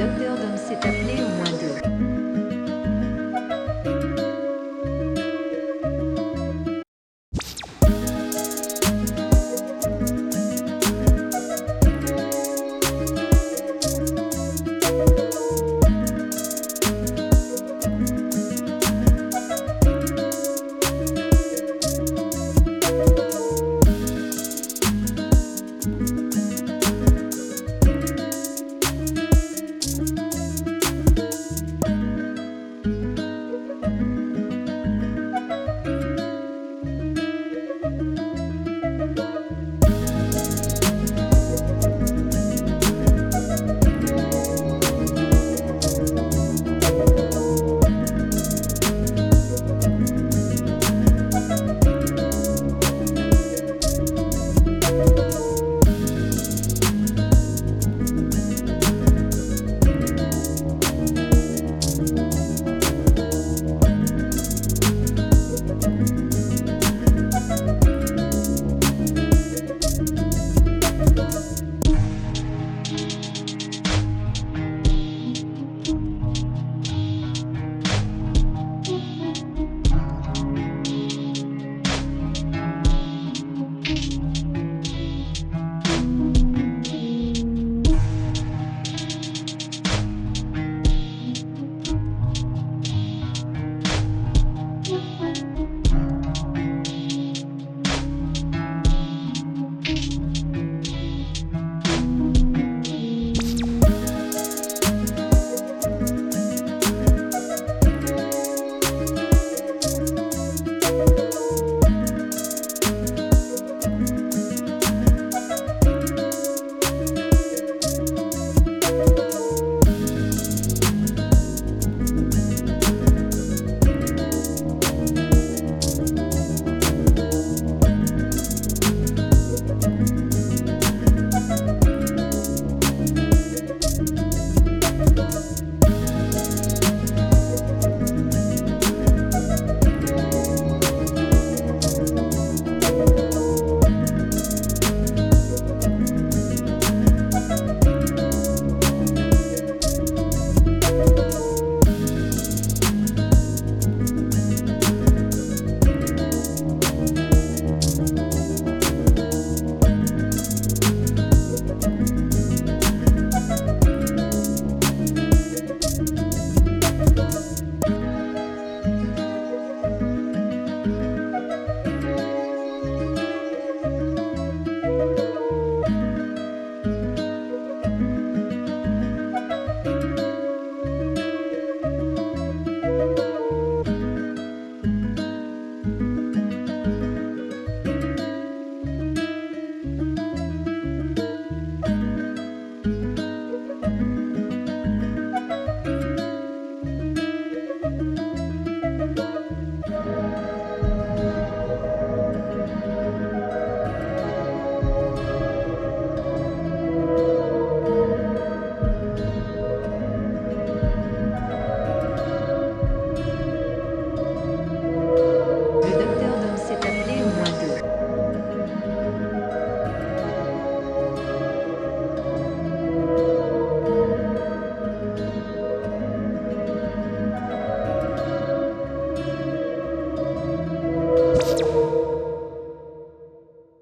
Dr.